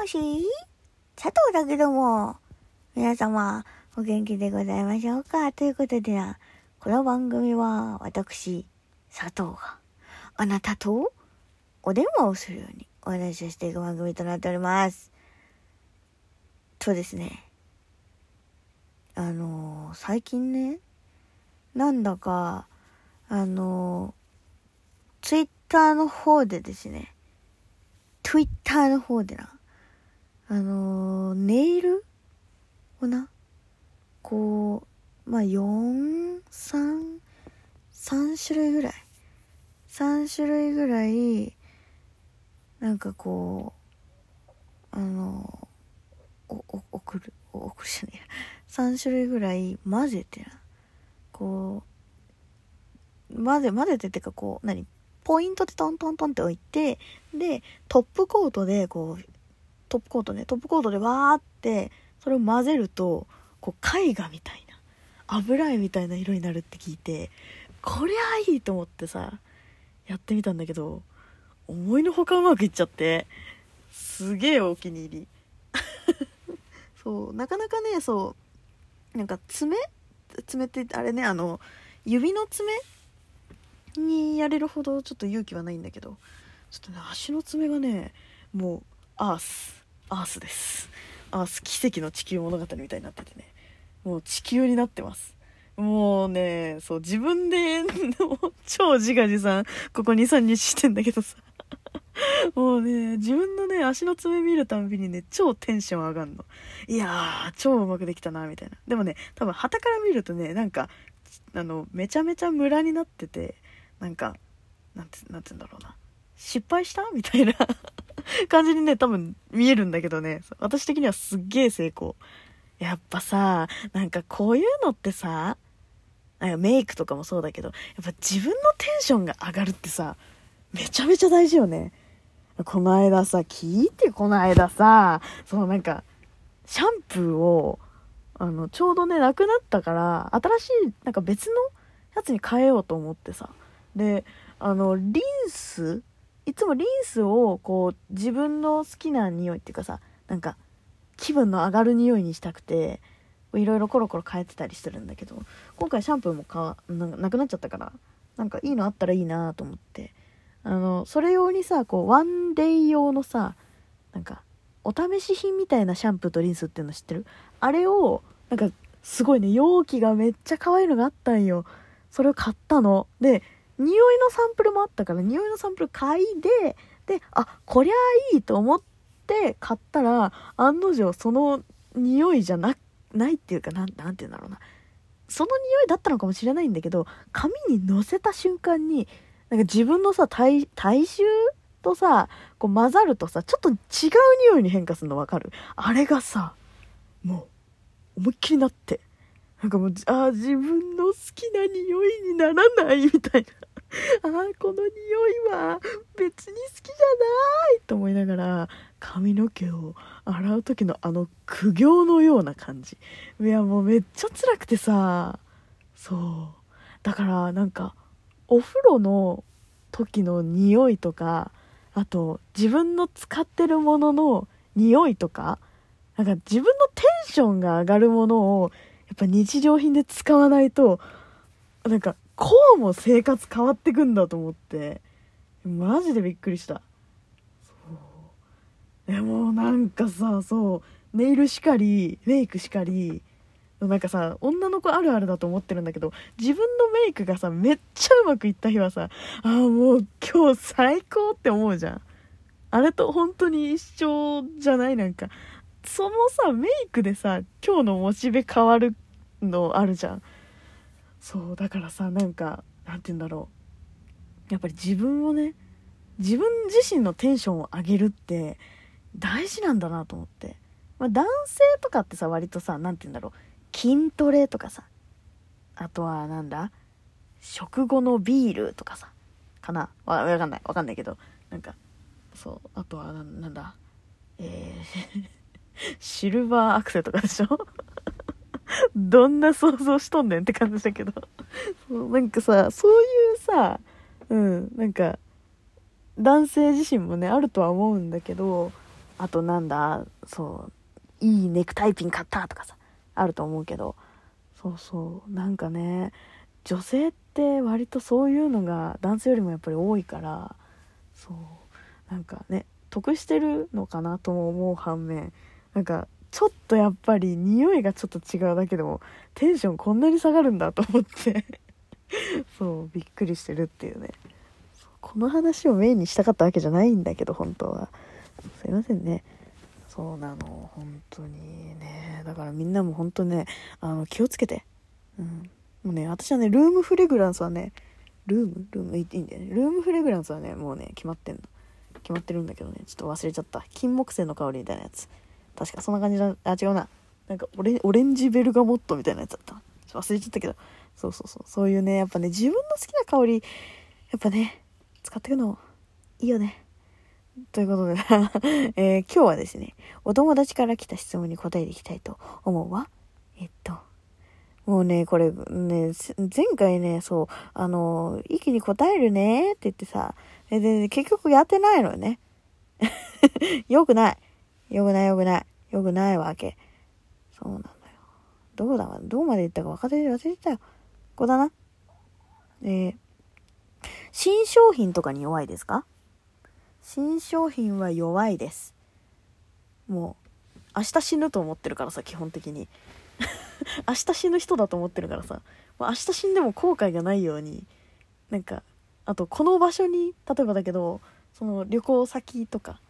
もし佐藤だけども、皆様、お元気でございましょうか？ということでな、この番組は私、佐藤が、あなたとお電話をするようにお話をしていく番組となっております。とですね、あの、最近ね、なんだか、あのー、ツイッターの方でですね、ツイッターの方でな、あのー、ネイル？をな、こう、まあ、4、3、3種類ぐらい？3種類ぐらい、なんかこう、あの、お、お、送る、送るじゃねえや。3種類ぐらい混ぜてな。こう、混ぜ、混ぜてってかこう、何？ポイントでトントントンって置いて、で、トップコートでこう、トップコートね、トップコートでわーって、それを混ぜると、こう、絵画みたいな、油絵みたいな色になるって聞いて、こりゃいいと思ってさ、やってみたんだけど、思いのほかうまくいっちゃって、すげえお気に入り。そう、なかなかね、そう、なんか爪爪ってあれね、あの、指の爪にやれるほどちょっと勇気はないんだけど、ちょっとね、足の爪がね、もう、アース。アースです。アース奇跡の地球物語みたいになっててね。もう地球になってます。もうねそう自分で 超自画自賛。ここ23日してんだけどさ。もうね、自分のね、足の爪見るたんびにね、超テンション上がんの。いやー、超うまくできたな、みたいな。でもね、多分、旗から見るとね、なんか、あの、めちゃめちゃムラになってて、なんか、なんて、なんて言うんだろうな。失敗した？みたいな。感じにね、多分見えるんだけどね、私的にはすっげえ成功。やっぱさ、なんかこういうのってさ、なんかメイクとかもそうだけど、やっぱ自分のテンションが上がるってさ、めちゃめちゃ大事よね。この間さ、聞いてこの間さ、そのなんか、シャンプーを、あの、ちょうどね、なくなったから、新しい、なんか別のやつに変えようと思ってさ。で、あの、リンスいつもリンスをこう自分の好きな匂いっていうかさなんか気分の上がる匂いにしたくていろいろコロコロ変えてたりしてるんだけど今回シャンプーもかなくなっちゃったからなんかいいのあったらいいなと思って。あのそれ用にさこうワンデイ用のさなんかお試し品みたいなシャンプーとリンスっていうの知ってる？あれをなんかすごいね容器がめっちゃ可愛いのがあったんよ。それを買ったの。で匂いのサンプルもあったから匂いのサンプル嗅いでであこりゃいいと思って買ったら案の定その匂いじゃなないっていうかなんて言うんだろうな。その匂いだったのかもしれないんだけど髪にのせた瞬間になんか自分のさ体体臭とさこう混ざるとさちょっと違う匂いに変化するの分かる。あれがさもう思いっきりなって。なんかもうああ自分の好きな匂いにならないみたいな。ああこの匂いは別に好きじゃないと思いながら髪の毛を洗う時のあの苦行のような感じ。いやもうめっちゃ辛くてさ。そう。だからなんかお風呂の時の匂いとかあと自分の使ってるものの匂いとかなんか自分のテンションが上がるものをやっぱ日常品で使わないとなんかこうも生活変わってくんだと思って。マジでびっくりした。そう。でもなんかさそう。ネイルしかりメイクしかりなんかさ女の子あるあるだと思ってるんだけど自分のメイクがさめっちゃうまくいった日はさああもう今日最高って思うじゃん。あれと本当に一緒じゃないなんか。そのさメイクでさ今日のモチベ変わるのあるじゃん。そうだからさなんかなんて言うんだろう。やっぱり自分をね自分自身のテンションを上げるって大事なんだなと思って、まあ、男性とかってさ割とさ何て言うんだろう。筋トレとかさ。あとはなんだ？食後のビールとかさ。かな？わかんない。わかんないけど。なんかそう。あとはなんだ？えー シルバーアクセとかでしょ？どんな想像しとんねんって感じだけど。そうなんかさそういうさうんなんか男性自身もねあるとは思うんだけどあとなんだそういいネクタイピン買ったとかさあると思うけどそうそうなんかね女性って割とそういうのが男性よりもやっぱり多いからそうなんかね得してるのかなとも思う反面なんかちょっとやっぱり匂いがちょっと違うだけでもテンションこんなに下がるんだと思って。そうびっくりしてるっていうね。この話をメインにしたかったわけじゃないんだけど本当は。すいませんね。そうなの本当にね。だからみんなも本当ねあの気をつけて。うん。もうね私はねルームフレグランスはねルーム？ルームいいんだよね。ルームフレグランスはねもうね決まってんの。決まってるんだけどねちょっと忘れちゃった。金木犀の香りみたいなやつ。確かそんな感じだあ違うな。なんかオレオレンジベルガモットみたいなやつだった。っ忘れちゃったけど。そうそうそう。そういうねやっぱね自分の好きな香りやっぱね使っていくのいいよね。ということで。えー、今日はですねお友達から来た質問に答えていきたいと思うわ。えっともうね、これね、前回ね、そう、あの、一気に答えるねって言ってさ、で結局やってないのよね。よくない。よくないよくない。よくないわけ。そうなんだよ。どうだどうまで言ったか分かって忘れてたよ。ここだな。えー、新商品とかに弱いですか？新商品は弱いです。もう、明日死ぬと思ってるからさ、基本的に。明日死ぬ人だと思ってるからさ明日死んでも後悔がないようになんかあとこの場所に例えばだけどその旅行先とか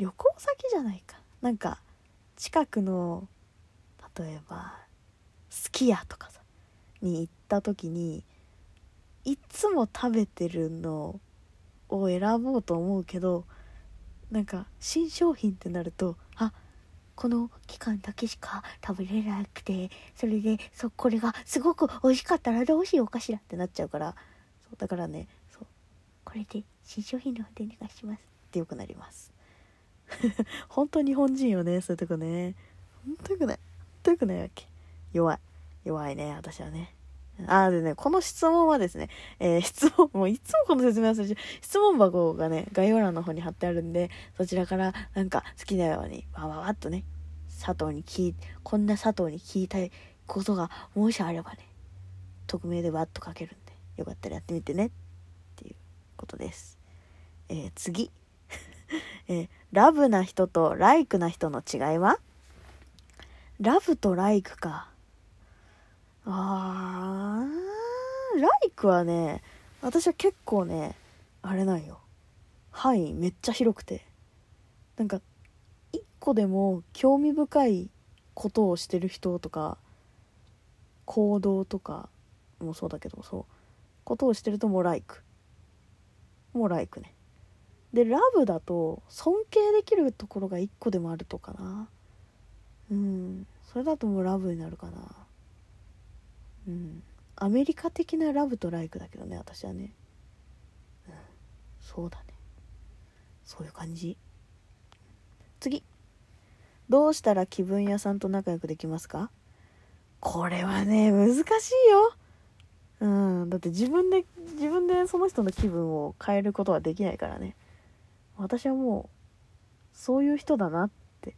旅行先じゃないか。なんか近くの例えばすき家とかさに行った時にいつも食べてるのを選ぼうと思うけどなんか新商品ってなるとあこの期間だけしか食べれなくてそれでそこれがすごく美味しかったらどうしようかしらってなっちゃうから。そうだからねそうこれで新商品の方でお願いしますってよくなります。本当日本人よねそういうとこね本当よくない？本当よくないわけ弱い弱いね私はねああ、でね、この質問はですね、えー、質問、もういつもこの説明忘れちゃう。質問箱がね、概要欄の方に貼ってあるんで、そちらからなんか好きなように、わわわっとね、佐藤に聞い、こんな佐藤に聞いたいことがもしあればね、匿名でわっと書けるんで、よかったらやってみてね、っていうことです。えー、次。えー、ラブな人とライクな人の違いは？ラブとライクか。あー、ライクはね、私は結構ね、あれなんよ。範囲めっちゃ広くて。なんか、一個でも興味深いことをしてる人とか、行動とかもそうだけど、そう。ことをしてるともうライク。もうライクね。で、ラブだと尊敬できるところが一個でもあるとかな。うん。それだともうラブになるかな。うん。アメリカ的なラブとライクだけどね私はね。うん。そうだね。そういう感じ。次。どうしたら気分屋さんと仲良くできますか？これはね難しいよ。うん。だって自分で自分でその人の気分を変えることはできないからね。私はもうそういう人だなって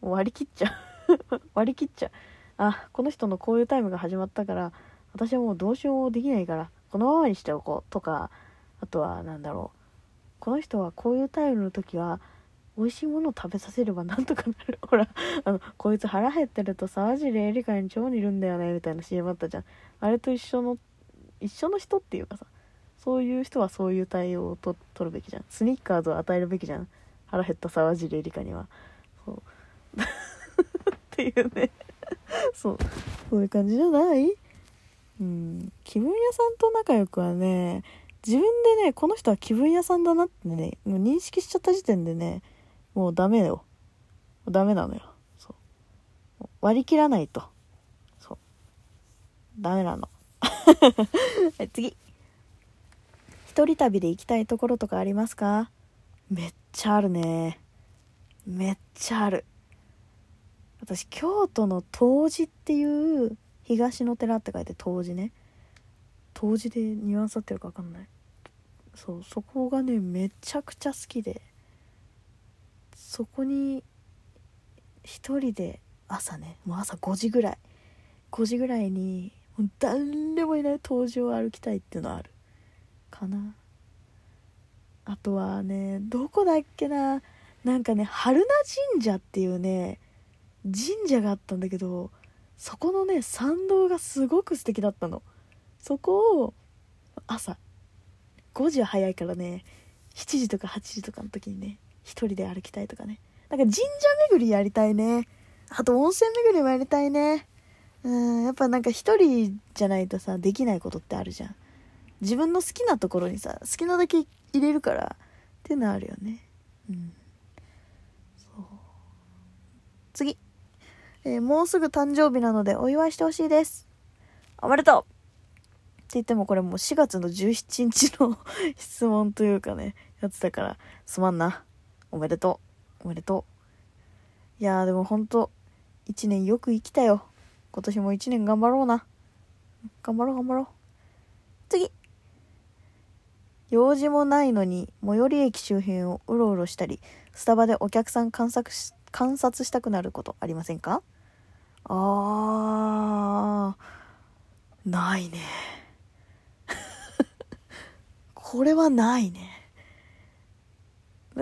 割り切っちゃう。割り切っちゃう。あこの人のこういうタイムが始まったから私はもうどうしようもできないからこのままにしておこうとかあとは何だろう。この人はこういうタイムの時は美味しいものを食べさせればなんとかなる。ほらあのこいつ腹減ってると沢尻エリカに超似るんだよねみたいな CM あったじゃん。あれと一緒の一緒の人っていうかさそういう人はそういう対応をと取るべきじゃん。スニッカーズを与えるべきじゃん。腹減った沢尻エリカには。そう。っていうね。そう。そういう感じじゃない？うん。気分屋さんと仲良くはね自分でねこの人は気分屋さんだなってねもう認識しちゃった時点でねもうダメよ。ダメなのよ。そう。割り切らないと。そう。ダメなの。はい次。一人旅で行きたいところとかありますか？めっちゃあるね。めっちゃある。私京都の東寺っていう東の寺って書いて東寺ね。東寺でニュアンス合ってるか分かんない。そうそこがねめちゃくちゃ好きで。そこに一人で朝ねもう朝5時ぐらい。5時ぐらいにもう誰もいない登場を歩きたいっていうのはある。かな。あとはねどこだっけな。なんかね春名神社っていうね神社があったんだけどそこのね参道がすごく素敵だったの。そこを朝5時は早いからね7時とか8時とかの時にね一人で歩きたいとかね。なんか神社巡りやりたいね。あと温泉巡りもやりたいね。うんやっぱなんか一人じゃないとさできないことってあるじゃん。自分の好きなところにさ好きなだけ入れるからっていうのあるよね。うん。そう。次、えーもうすぐ誕生日なのでお祝いしてほしいです。おめでとう。って言ってもこれもう4月の17日の 質問というかねやつだからすまんな。おめでとう。おめでとう。いやーでもほんと1年よく生きたよ。今年も1年頑張ろうな。頑張ろう頑張ろう。次。用事もないのに最寄り駅周辺をうろうろしたりスタバでお客さん観察し観察したくなることありませんか？あーないね。これはないね。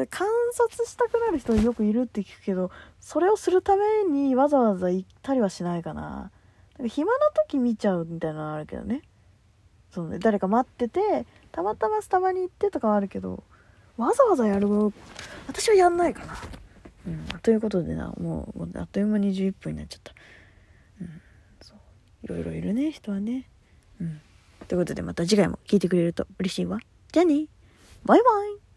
観察したくなる人よくいるって聞くけどそれをするためにわざわざ行ったりはしないかな。か暇な時見ちゃうみたいなのあるけどね。そうね誰か待っててたまたまスタバに行ってとかはあるけどわざわざやる私はやんないかな。うんということでなもうもうあっという間に11分になっちゃった。うんそう。いろいろいるね人はね。うん。ということでまた次回も聞いてくれると嬉しいわ。じゃあね。バイバイ。